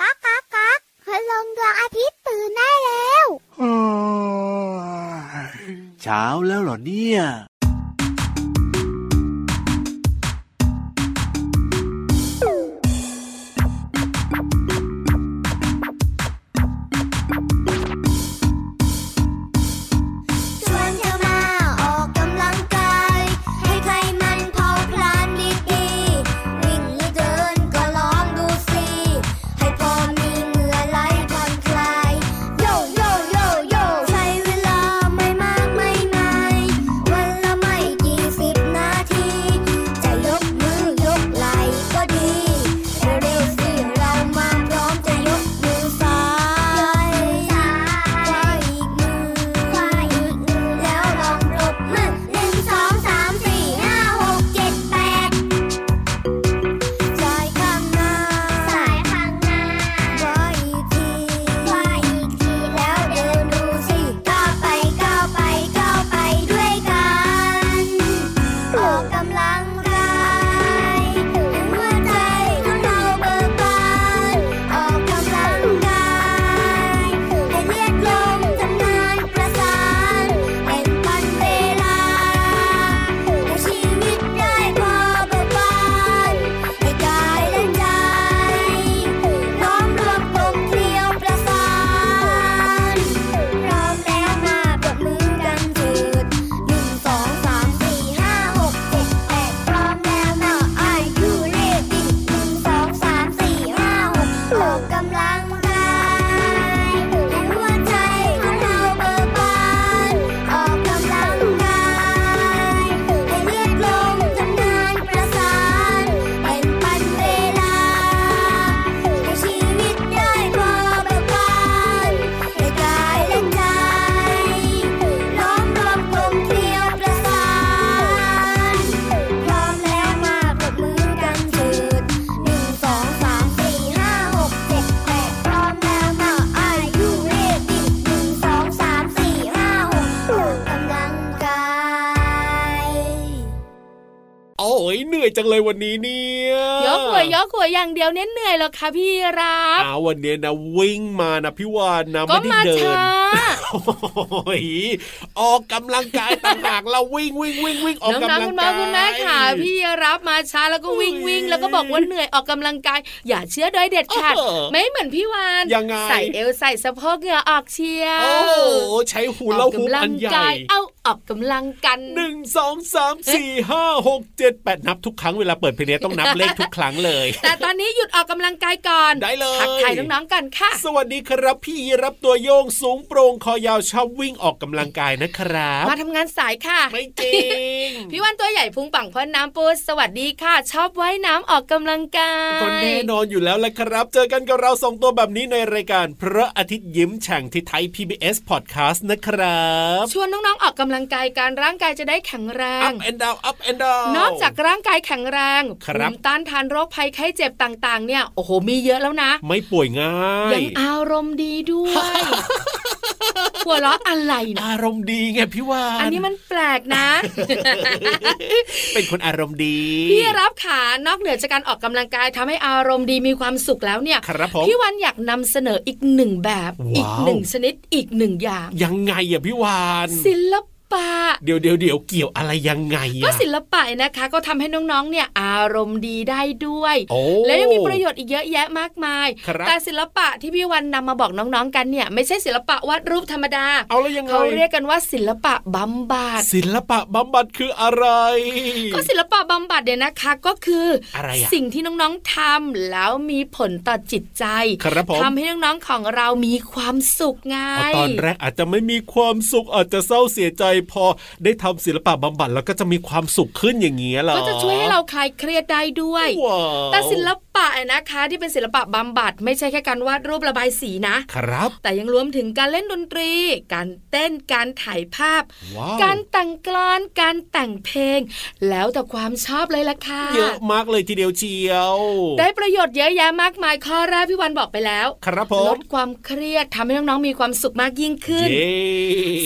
ก๊ากก๊ากก๊ากพลังดวงอาทิตย์ตื่นได้แล้วเช้าแล้วเหรอเนี่ย จังเลยวันนี้เนี่ยยกหัวยกหัวอย่างเดียวเน้นเหนื่อยหรอกค่ะพี่รับอ้าววันเนี้ยนะวิ่งมานะพี่วานนะก็ไม่ได้มาเดินช้าโอ้ยออกกำลังกายต่างหากเราวิ่งวิ่งวิ่งวิ่งออกน้องกำลัๆงคุณพ่อกายคุณแม่ค่ะ พี่รับมาช้าแล้วก็วิ่งโอ้ยวิ่งแล้วก็บอกว่าเหนื่อยออกกำลังกาย อย่าเชื่อโดยเด็ดขาดเออไม่เหมือนพี่วานยังไงใส่เอวใส่สะโพกเหงื่อออกเชียวโอ้โหใช้หูอแล้อวกหูกำลัอังนใหญ่กายเอา ออกกำลังกันหนึ่งสองสามสี่ห้าหกเจ็ดแปดนับทุกครั้งเวลาเปิดเพลงนี้ต้องนับเลขทุกครั้งเลย แต่ตอนนี้หยุดออกกำลังกายก่อนได้เลยทักทายน้องๆกันค่ะ สวัสดีครับพี่รับตัวโยงสูงโปร่งคอยาวชอบวิ่งออกกำลังกายนะครับ มาทำงานสายค่ะ ไม่จริง พี่วันตัวใหญ่พุงปังพอนน้ำปูสวัสดีค่ะ ชอบว่ายน้ำออกกำลังกายก็แน่นอนอยู่แล้วแหละครับ เจอกันกับเราสองตัวแบบนี้ในรายการพระอาทิตย์ยิ้มแฉ่งที่ไทย PBS Podcast นะครับชวนน้องๆออกกำลังกายการร่างกายจะได้แข็งแรง up and down up and down นอกจากร่างกายแข็งแรงครับภูมิต้านทานโรคภัยไข้เจ็บต่าง ๆ เนี่ยโอ้โหมีเยอะแล้วนะ ไม่ป่วยง่ายยังอารมณ์ดีด้วยหัวเราะอะไรนะอารมณ์ดีไงพี่วานอันนี้มันแปลกนะ เป็นคนอารมณ์ดี พี่รับขานอกเหนือจากการออกกำลังกายทำให้อารมณ์ดีมีความสุขแล้วเนี่ยครับผมพี่วันอยากนำเสนออีกหนึ่งแบบว้าวอีกหนึ่งชนิดอีกหนึ่งอย่าง ยังไงอะพี่วานศิลปะ เดี๋ยวเดี๋ยวเดี๋ยวเกี่ยวอะไรยังไงอะก็ศิลปะนะคะ ก็ทำให้น้องๆ เนี่ยอารมณ์ดีได้ด้วยโอ้และยังมีประโยชน์อีกเยอะแยะมากมายครับแต่ศิลปะที่พี่วันนำมาบอกน้องๆ กันเนี่ยไม่ใช่ศิลปะวาดรูปธรรมดา เอาแล้วยังไงเขาเรียกกันว่าศิลปะบำบัด ศิลปะบำบัดคืออะไร ก็ศิลปะบำบัดเนี่ยนะคะก็คืออะไรอะสิ่งที่น้องๆทำแล้วมีผลต่อจิตใจครับผมทำให้น้องๆ ของเรามีความสุขไงเอาตอนแรกอาจจะไม่มีความสุขอาจจะเศร้าเสียใจพอได้ทำศิลปะบำบัดแล้วก็จะมีความสุขขึ้นอย่างเงี้ยหรอก็จะช่วยให้เราคลายเครียดได้ด้วย แต่ศิล ปะนะคะที่เป็นศิลปะบำบัด ไม่ใช่แค่การวาดรูประบายสีนะ ครับ แต่ยังรวมถึงการเล่นดนตรี การเต้นการถ่ายภาพว้าวการแต่งกลอนการแต่งเพลง แล้วแต่ความชอบเลยล่ะค่ะเยอะมากเลยทีเดียวเชียว ได้ประโยชน์เยอะแยะมากมายข้อแรกพี่วันบอกไปแล้ว ครับผลมดความเครียดทำให้น้องๆมีความสุขมากยิ่งขึ้นเย้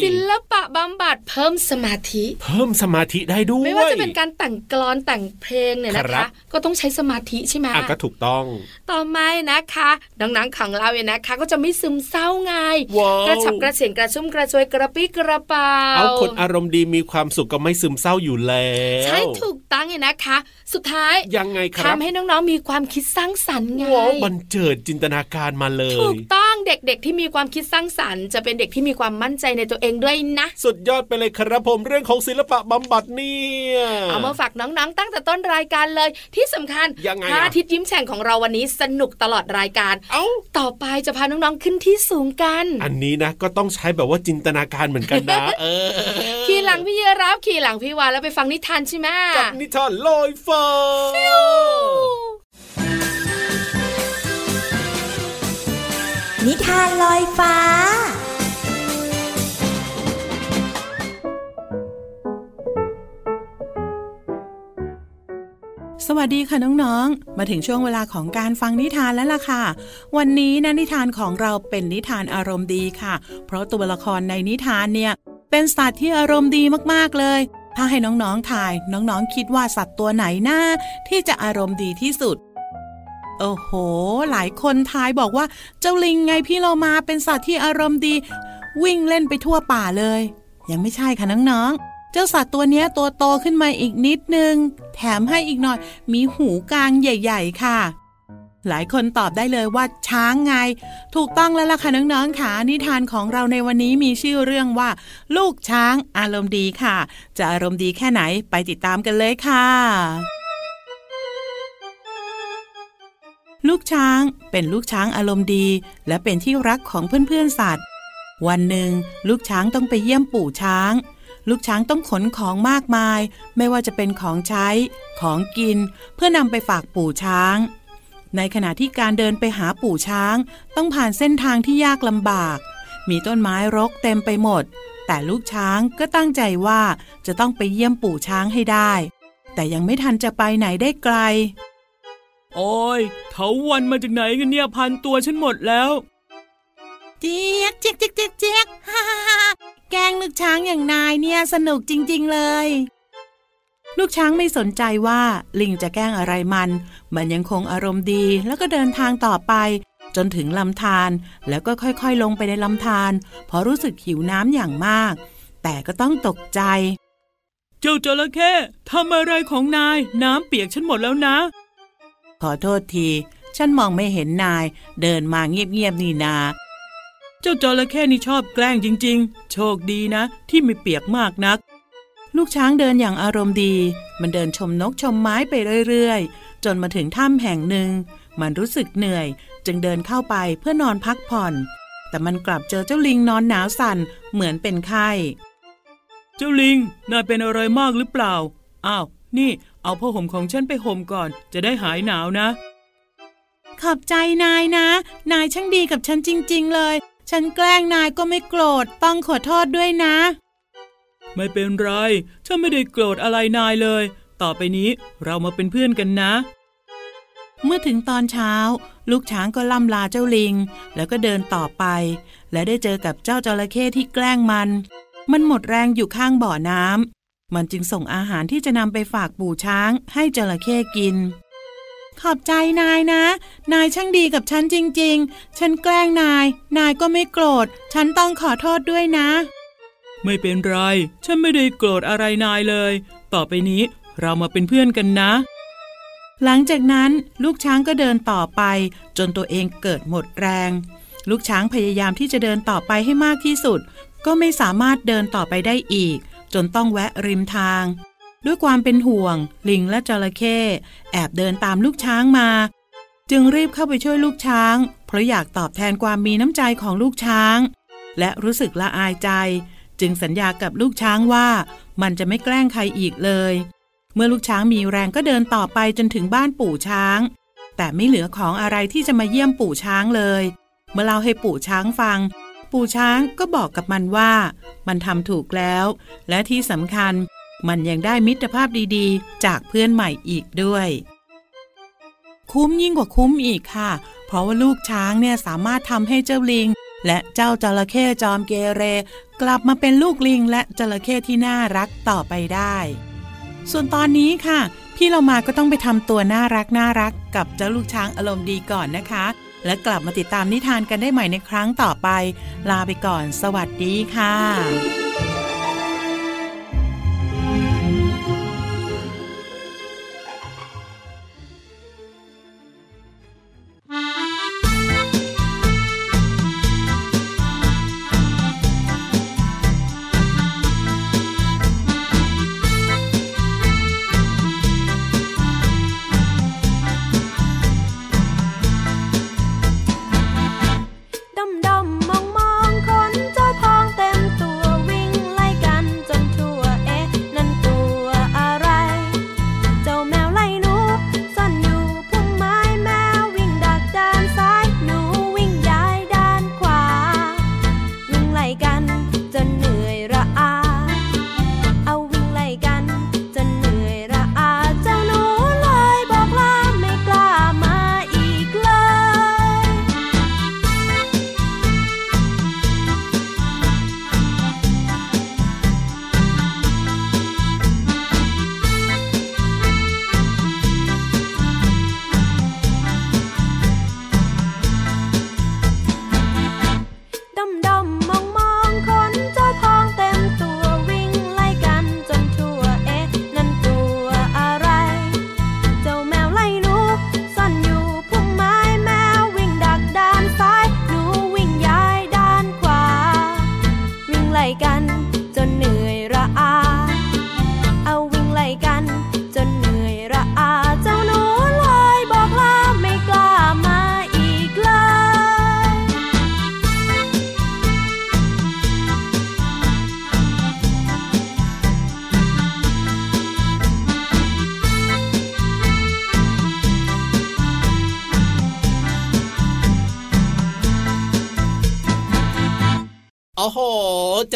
ศิลปะบำบัดเพิ่มสมาธิ เพิ่มสมาธิได้ด้วยไม่ว่าจะเป็นการแต่งกลอนแต่งเพลงเนี่ยนะครัคะบก็ต้องใช้สมาธิใช่ไหมอะก็ถูกถูกต้อง ต่อมานะคะน้องๆของเราเนี่ยนะคะ ก็จะไม่ซึมเศร้าไงว้าวกระฉับกระเฉงกระชุ่มกระชวยกระปี้กระเป๋าเอาคนอารมณ์ดีมีความสุขก็ไม่ซึมเศร้าอยู่แล้วใช่ถูกต้องเลยนะคะ สุดท้ายยังไงครับทำให้น้องๆมีความคิดสร้างสรรค์ไงว้าวบันเจิดจินตนาการมาเลถูยกต้อง เด็กๆ ที่มีความคิดสร้างสรรค์จะเป็นเด็กที่มีความมั่นใจในตัวเองด้วยนะ สุดยอดไปเลยครับผมเรื่องของศิลปะบำบัดเนี่ยเอามาฝากน้องๆ ตั้งแต่ต้นรายการเลย ที่สำคัญยังไงพระอะอาทิตย์ยิ้มแฉ่งของเราวันนี้สนุกตลอดรายการ เอ้าต่อไปจะพาน้องๆขึ้นที่สูงกัน อันนี้นะก็ต้องใช้แบบว่าจินตนาการเหมือนกันนะเออขี่หลังพี่เยรับขี่หลังพี่วานแล้วไปฟังนิทานใช่ไหมกับนิทานลอยฟ้า นิทานลอยฟ้า สวัสดีค่ะน้องๆ มาถึงช่วงเวลาของการฟังนิทานแล้วล่ะค่ะ วันนี้นะนิทานของเราเป็นนิทานอารมณ์ดีค่ะ เพราะตัวละครในนิทานเนี่ย เป็นสัตว์ที่อารมณ์ดีมากๆเลย ถ้าให้น้องๆถ่าย น้องๆคิดว่าสัตว์ตัวไหนน่าที่จะอารมณ์ดีที่สุด โอ้โห หลายคนทายบอกว่าเจ้าลิงไงพี่เรามาเป็นสัตว์ที่อารมณ์ดี วิ่งเล่นไปทั่วป่าเลย ยังไม่ใช่ค่ะน้องๆ เจ้าสัตว์ตัวนี้ตัวโตขึ้นมาอีกนิดนึง แถมให้อีกหน่อย มีหูกลางใหญ่ ๆ ค่ะ หลายคนตอบได้เลยว่าช้างไง ถูกต้องแล้วล่ะค่ะน้องๆค่ะนิทานของเราในวันนี้มีชื่อเรื่องว่า ลูกช้างอารมณ์ดีค่ะ จะอารมณ์ดีแค่ไหนไปติดตามกันเลยค่ะ ลูกช้างเป็นลูกช้างอารมณ์ดี และเป็นที่รักของเพื่อนๆสัตว์ วันหนึ่ง ลูกช้างต้องไปเยี่ยมปู่ช้าง ลูกช้างต้องขนของมากมาย ไม่ว่าจะเป็นของใช้ ของกิน เพื่อนำไปฝากปู่ช้าง ในขณะที่การเดินไปหาปู่ช้าง ต้องผ่านเส้นทางที่ยากลำบาก มีต้นไม้รกเต็มไปหมด แต่ลูกช้างก็ตั้งใจว่าจะต้องไปเยี่ยมปู่ช้างให้ได้ แต่ยังไม่ทันจะไปไหนได้ไกล โอ้ยเถาวันมาจากไหนกันเนี่ยพันตัวฉันหมดแล้ว เจี๊ยกเจี๊ยกเจี๊ยกเจี๊ยกเจี๊ยกฮ่าฮ่าฮ่าแกล้งลูกช้างอย่างนายเนี่ยสนุกจริง ๆ เลย ลูกช้างไม่สนใจว่าลิงจะแกล้งอะไรมัน มันยังคงอารมณ์ดีแล้วก็เดินทางต่อไป จนถึงลำธารแล้วก็ค่อยๆ ลงไปในลำธารเพราะรู้สึกหิวน้ำอย่างมาก แต่ก็ต้องตกใจ เจ้าจระเข้ทำอะไรของนาย น้ำเปียกฉันหมดแล้วนะ ขอโทษที ฉันมองไม่เห็นนาย เดินมาเงียบๆนี่นา เจ้าจระเข้นี่ชอบแกล้งจริง ๆ โชคดีนะ ที่ไม่เปียกมากนัก ลูกช้างเดินอย่างอารมณ์ดี มันเดินชมนกชมไม้ไปเรื่อยๆ จนมาถึงถ้ำแห่งหนึ่ง มันรู้สึกเหนื่อย จึงเดินเข้าไปเพื่อนอนพักผ่อน แต่มันกลับเจอเจ้าลิงนอนหนาวสั่นเหมือนเป็นไข้ เจ้าลิงนายเป็นอะไรมากหรือเปล่า อ้าว นี่เอาผ้าห่มของฉันไปห่มก่อน จะได้หายหนาวนะ ขอบใจนายนะ นายช่างดีกับฉันจริง ๆ เลย ฉันแกล้งนายก็ไม่โกรธ ต้องขอโทษด้วยนะ ไม่เป็นไร ฉันไม่ได้โกรธอะไรนายเลย ต่อไปนี้เรามาเป็นเพื่อนกันนะ เมื่อถึงตอนเช้า ลูกช้างก็ล่ำลาเจ้าลิง แล้วก็เดินต่อไป และได้เจอกับเจ้าจระเข้ที่แกล้งมัน มันหมดแรงอยู่ข้างบ่อน้ำ มันจึงส่งอาหารที่จะนำไปฝากปู่ช้างให้จระเข้กิน ขอบใจนายนะ นายช่างดีกับฉันจริง ๆ ฉันแกล้งนาย นายก็ไม่โกรธ ฉันต้องขอโทษด้วยนะ ไม่เป็นไร ฉันไม่ได้โกรธอะไรนายเลย ต่อไปนี้เรามาเป็นเพื่อนกันนะ หลังจากนั้นลูกช้างก็เดินต่อไป จนตัวเองเกิดหมดแรง ลูกช้างพยายามที่จะเดินต่อไปให้มากที่สุด ก็ไม่สามารถเดินต่อไปได้อีก จนต้องแวะริมทาง ด้วยความเป็นห่วง ลิงและจระเข้แอบเดินตามลูกช้างมา จึงรีบเข้าไปช่วยลูกช้าง เพราะอยากตอบแทนความมีน้ำใจของลูกช้าง และรู้สึกละอายใจ จึงสัญญากับลูกช้างว่ามันจะไม่แกล้งใครอีกเลย เมื่อลูกช้างมีแรงก็เดินต่อไปจนถึงบ้านปู่ช้าง แต่ไม่เหลือของอะไรที่จะมาเยี่ยมปู่ช้างเลย เมื่อเล่าให้ปู่ช้างฟัง ปู่ช้างก็บอกกับมันว่า มันทำถูกแล้ว และที่สำคัญมันยังได้มิตรภาพดีๆ จากเพื่อนใหม่อีกด้วย คุ้มยิ่งกว่าคุ้มอีกค่ะ เพราะว่าลูกช้างเนี่ยสามารถทำให้เจ้าลิง และเจ้าจระเข้จอมเกเร กลับมาเป็นลูกลิงและจระเข้ที่น่ารักต่อไปได้ ส่วนตอนนี้ค่ะ พี่เรามาก็ต้องไปทำตัวน่ารักน่ารักกับเจ้าลูกช้างอารมณ์ดีก่อนนะคะ และกลับมาติดตามนิทานกันได้ใหม่ในครั้งต่อไป ลาไปก่อน สวัสดีค่ะ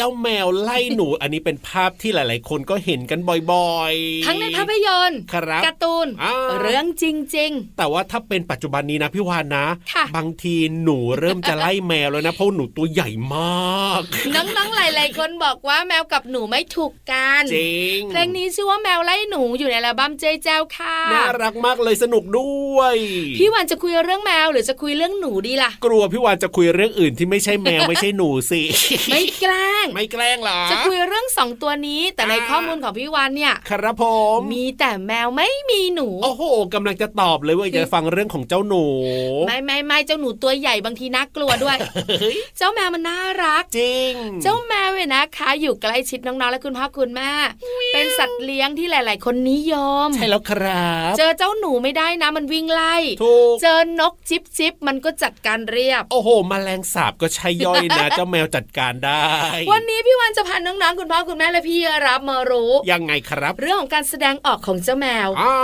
จ้าแมวไล่หนู อันนี้เป็นภาพที่หลาย ๆ คนก็เห็นกันบ่อยๆ ทั้งในภาพยนตร์ครับการ์ตูนอ่าเรื่องจริงแต่ว่าถ้าเป็นปัจจุบันนี้นะพี่วานนะค่ะบางทีหนูเริ่มจะไล่แมวแล้วนะเพราะหนูตัวใหญ่มากๆน้อง ๆ หลาย ๆ คนบอกว่าแมวกับหนูไม่ถูกกันจริงเพลงนี้ชื่อว่าแมวไล่หนูอยู่ในอัลบั้มเจเจ้าค่ะน่ารักมากเลยสนุกด้วย พี่วันจะคุยเรื่องแมวหรือจะคุยเรื่องหนูดีล่ะ กลัวพี่วานจะคุยเรื่องอื่นที่ไม่ใช่แมวไม่ใช่หนูสิไม่แกล้งไม่แกล้งเหรอจะคุยเรื่องสองตัวนี้ แต่ในอ่าข้อมูลของพี่วันเนี่ยครับผมมีแต่แมวไม่มีหนู โอ้โหกำลังจะตอบเลยว่าจะฟังเรื่องของเจ้าหนู ไม่ไม่ไม่เจ้าหนูตัวใหญ่บางทีน่ากลัวด้วยเฮ้ยเจ้าแมวมันน่ารัก จริง เจ้าแมวเนี่ยนะคะอยู่ใกล้ชิดน้องๆและคุณพ่อคุณแม่เป็นสัตว์เลี้ยงที่หลาย ๆ คนนิยม ใช่แล้วครับ เจอเจ้าหนูไม่ได้นะมันวิ่งไล่ถูกเจอนกจิบจิบมันก็จัดการเรียบ โอ้โหมแมลงสาบก็ใช่ย่อยนะ เจ้าแมวจัดการได้ วันนี้พี่วันจะพาน้องๆคุณพ่อคุณแม่และพี่รับมารู้ ยังไงครับ เรื่องของการแสดงออกของเจ้าแมวอ่า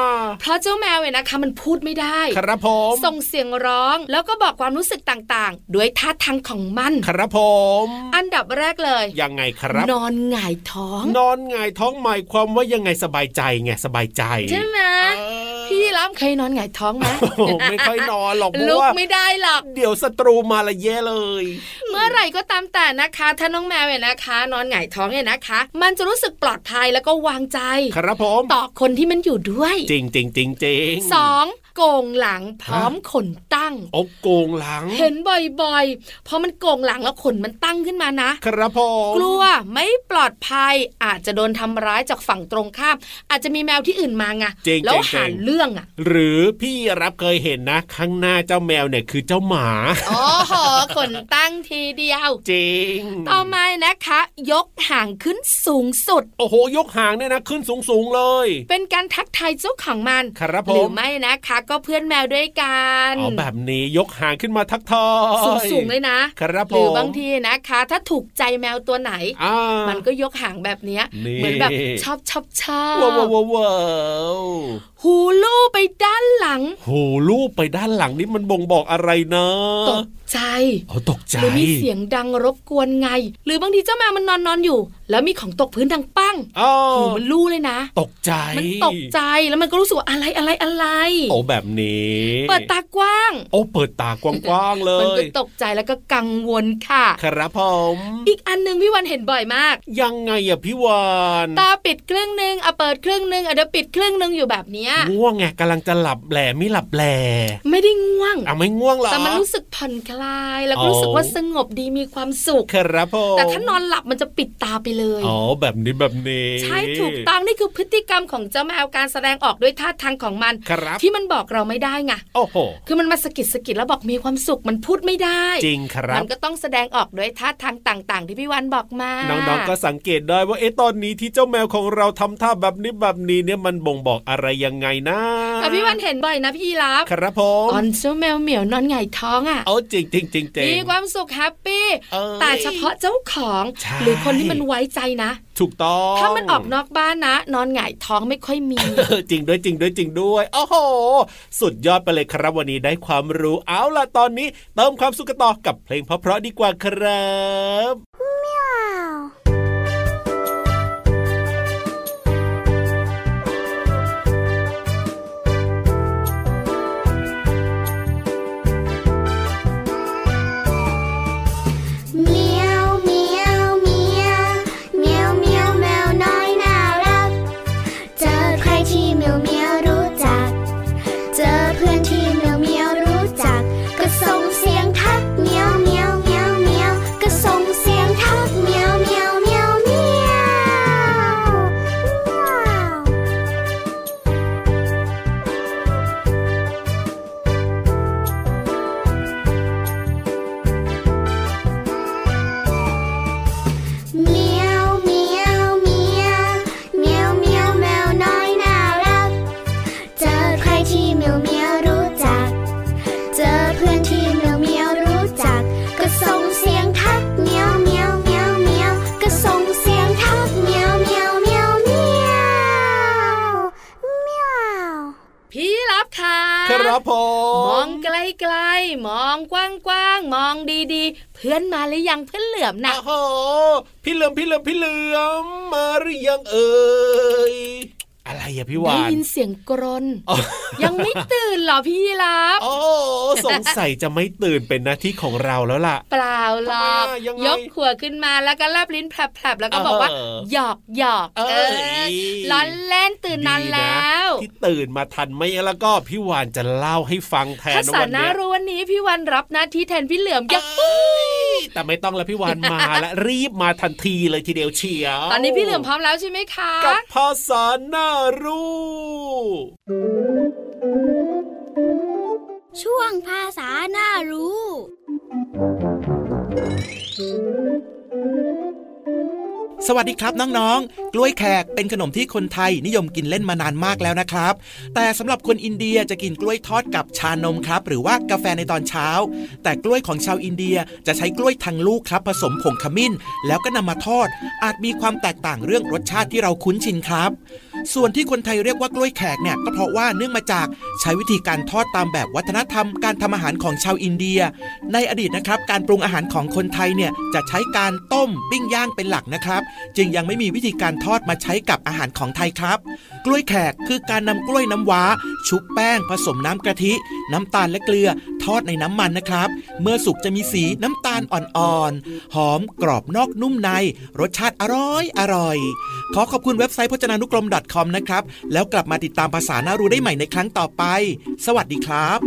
เพราะเจ้าแมวเนี่ยนะคะมันพูดไม่ได้ ครับผมส่งเสียงร้องแล้วก็บอกความรู้สึกต่างๆ ด้วยท่าทางของมัน ครับผม อันดับแรกเลย ยังไงครับ นอนหงายท้อง นอนหงายท้องหมายความว่ายังไงสบายใจไงสบายใจใช่ไหมเออ พี่รับเคยนอนหงายท้องไหมโอ้โหไม่ค่อยนอนหรอกเพลุราะกว่าไม่ได้หรอกเดี๋ยวศัตรูมาละแย่เลย เมื่อไหร่ก็ตามแต่นะคะ ถ้าน้องแมวเนี่ยนะคะ นอนหงายท้องเนี่ยนะคะ มันจะรู้สึกปลอดภัยแล้วก็วางใจ ครับผมต่อคนที่มันอยู่ด้วย จริงจริงจริงจริงสอง โก่งหลังพร้อมขนตั้งโอ้โกงหลัง เห็นบ่อยๆพอมันโก่งหลังแล้วขนมันตั้งขึ้นมานะ ครับผมกลัวไม่ปลอดภัยอาจจะโดนทำร้ายจากฝั่งตรงข้าม อาจจะมีแมวที่อื่นมาไงจริงแล้วจริงหาเรื่องอะ หรือพี่รับเคยเห็นนะ ข้างหน้าเจ้าแมวเนี่ยคือเจ้าหมาโอ้โหขนตั้งทีเดียว จริง ต่อมานะคะ ยกหางขึ้นสูงสุด โอ้โห ยกหางเนี่ยนะขึ้นสูงสูงๆเลย เป็นการทักทายเจ้าของมัน ครับหผรือมไม่นะคะก็เพื่อนแมวด้วยกันอ๋อแบบนี้ยกหางขึ้นมาทักทายสูงสูงๆเลยนะครับหรืผมอบางทีนะคะ ถ้าถูกใจแมวตัวไหนอ่ามันก็ยกหางแบบเนี้ยนี่เหมือนแบบชอบชอบชอบว้าวว้าวว้าวหูลู่ไปด้านหลังโหลูบไปด้านหลังนี่มันบ่งบอกอะไรนะตก ใจอ๋อตกใจหรือมีเสียงดังรบกวนไง หรือบางทีเจ้าแมวมันนอนนอนอยู่ แล้วมีของตกพื้นดังปั้งอ๋อหูมันลู่เลยนะ ตกใจ มันตกใจแล้วมันก็รู้สึกว่าอะไรอะไรอะไร โอ้แบบนี้ เปิดตากว้าง โอ้เปิดตากว้างๆเลมันก็ยตกใจแล้วก็กังวลค่ะ ครับผมอีกอันหนึ่งพี่วันเห็นบ่อยมาก ยังไงอะพี่วานตาปิดครึ่งหนึ่งอะเปิดครึ่งหนึ่งอะเดี๋ยวปิดครึ่งหนึ่งอยู่แบบเนี้ยง่วงไงกำลังจะหลับแหล่ไม่หลับแหล่ไม่ได้ง่วงอะไม่ง่วงเหรอแต่มันรู้สึกผ่อนคลาย แล้วก็อ๋อรู้สึกว่าสงบดีมีความสุขครับผมแต่ถ้านอนหลับมันจะปิดตาไปเลยอ๋อแบบนี้แบบนี้ ใช่ถูกต้องนี่คือพฤติกรรมของเจ้าแมวการแสดงออกด้วยท่าทางของมันครับที่มันบอกเราไม่ได้ไงโอ้โหคือมันมาสะกิดสะกิดแล้วบอกมีความสุขมันพูดไม่ได้ จริงครับมันก็ต้องแสดงออกด้วยท่าทางต่าง ๆ ที่พี่วันบอกมาน้องๆก็สังเกตได้ว่าเอ๊ะตอนนี้ที่เจ้าแมวของเราทำท่าแบบนี้แบบนี้เนี่ยมันบ่งบอกอะไรยังไงนะอะพี่วันเห็นบ่อยนะพี่ยีรับครับผมตอนเจ้าแมวเหมียวนอนหงายท้องอะโอ้จริงจริงจริงจริงมีความสุขแฮปปี้เอ้ยแต่เฉพาะเจ้าของใช่หรือคนที่มันไว้ใจนะ ถูกต้อง ถ้ามันออกนอกบ้านนะ นอนหงายท้องไม่ค่อยมีเออจริงด้วยจริงด้วยจริงด้วยโอ้โห สุดยอดไปเลยครับวันนี้ได้ความรู้เอาล่ะตอนนี้ เติมความสุขกันต่อกับเพลงเพราะๆดีกว่าครับ กลๆมองกว้างๆมองดีๆ เพื่อนมาหรือยังเพื่อนเหลือมนะโอ้โหพี่เหลือมพี่เหลือมพี่เหลือมมาหรือยังเอ่ย อะไรอะพี่วาได้นยินเสียงกรนอ๋อยังไม่ตื่นเหรอพี่รับโอ้สงสัยจะไม่ตื่นเป็นหน้าที่ของเราแล้วล่ะ เปล่าหรอกทำไมอะยังไงยกหัวขึ้นมาแล้วก็แลบลิ้นแผลบๆแล้วก็บอกว่าเออหยอกหยอกเอ้ยเออล้อนเล่นตื่นนานดีะแล้ว ที่ตื่นมาทันไม่แล้วก็พี่วานจะเล่าให้ฟังแทนภาษาวันหน้าเนี้ยรู้วันนี้พี่วันรับหน้าที่แทนพี่เหลือมยักเอ้ย แต่ไม่ต้องแล้วพี่วานมาและรีบมาทันทีเลยทีเดียวเชียว ตอนนี้พี่เหลือมพร้อมแล้วใช่ไหมคะ กับภาษาหน้ารู้ สวัสดีครับน้องๆ กล้วยแขกเป็นขนมที่คนไทยนิยมกินเล่นมานานมากแล้วนะครับ แต่สำหรับคนอินเดียจะกินกล้วยทอดกับชานมครับ หรือว่ากาแฟในตอนเช้า แต่กล้วยของชาวอินเดียจะใช้กล้วยทางลูกครับผสมผงขมิ้น แล้วก็นำมาทอด อาจมีความแตกต่างเรื่องรสชาติที่เราคุ้นชินครับ ส่วนที่คนไทยเรียกว่ากล้วยแขกเนี่ยก็เพราะว่าเนื่องมาจากใช้วิธีการทอดตามแบบวัฒนธรรมการทำอาหารของชาวอินเดีย ในอดีตนะครับการปรุงอาหารของคนไทยเนี่ยจะใช้การต้มปิ้งย่างเป็นหลักนะครับ จึงยังไม่มีวิธีการทอดมาใช้กับอาหารของไทยครับ กล้วยแขกคือการนำกล้วยน้ำว้า ชุบแป้ง ผสมน้ำกะทิ น้ำตาลและเกลือ ทอดในน้ำมันนะครับ เมื่อสุกจะมีสีน้ำตาลอ่อนๆหอมกรอบนอกนุ่มใน รสชาติอร่อยอร่อย ขอขอบคุณเว็บไซต์พจนานุกรม .com นะครับ แล้วกลับมาติดตามภาษาน่ารู้ได้ใหม่ในครั้งต่อไป สวัสดีครับ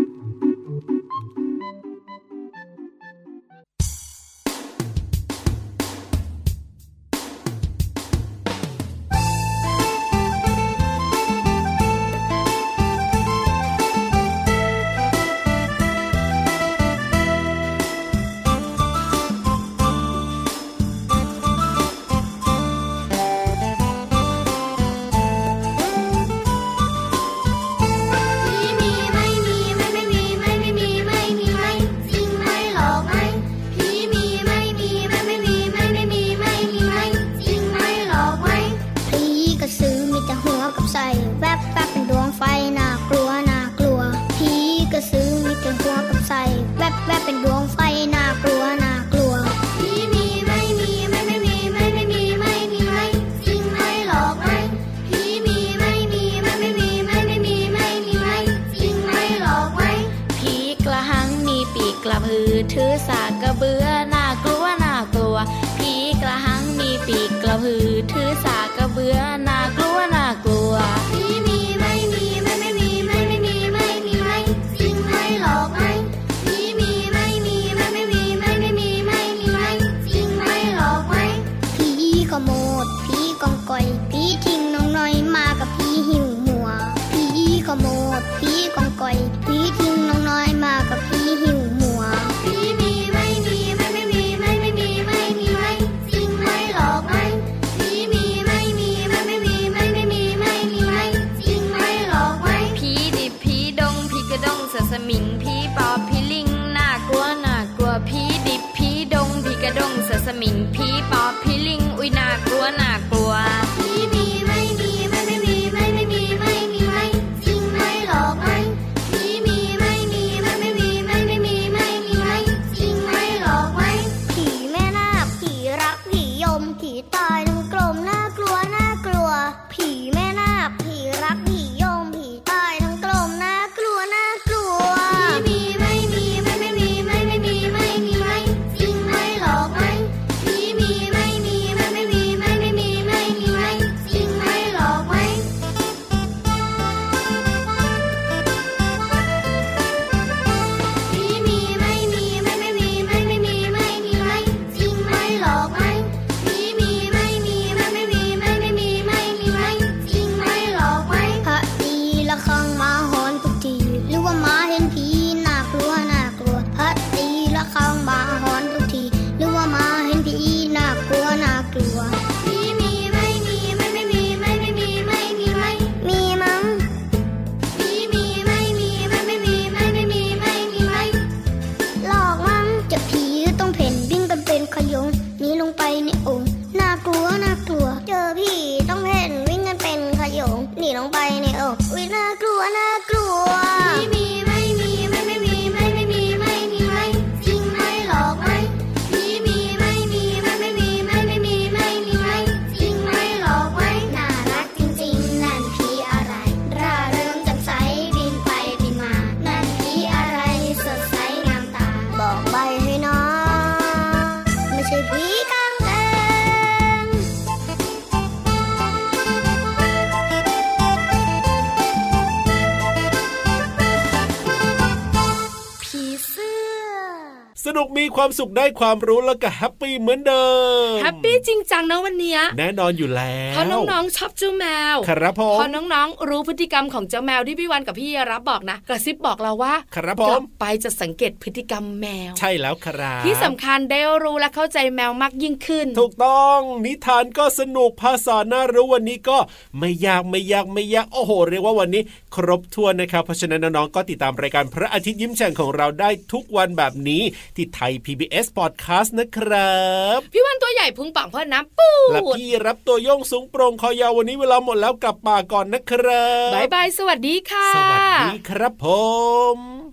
ความสุขได้ความรู้แล้วก็ happy เหมือนเดิม happy จริงจังนะวันนี้แน่นอนอยู่แล้วเพราะน้องๆชอบเจ้าแมวครับผมเพราะน้องๆ รู้พฤติกรรมของเจ้าแมวที่พี่วันกับพี่รับบอกนะกระซิบบอกเราว่าครับผมไปจะสังเกตพฤติกรรมแมว ใช่แล้วครับที่สำคัญได้รู้และเข้าใจแมวมากยิ่งขึ้น ถูกต้องนิทานก็สนุกภาษาน่ารู้วันนี้ก็ไม่ยากไม่ยากไม่ยากโอ้โห เรียกว่าวันนี้ ครบถ้วนนะครับเพราะฉะนั้นน้องๆก็ติดตามรายการพระอาทิตย์ยิ้มแฉ่งของเราได้ทุกวันแบบนี้ที่ไทย PBS Podcast นะครับ พี่วันตัวใหญ่พุงป่องพ่อน้ำปูและพี่รับตัวโยงสูงโปร่งคอยาววันนี้เวลาหมดแล้วกลับป่าก่อนนะครับบายบายสวัสดีค่ะ สวัสดีครับผม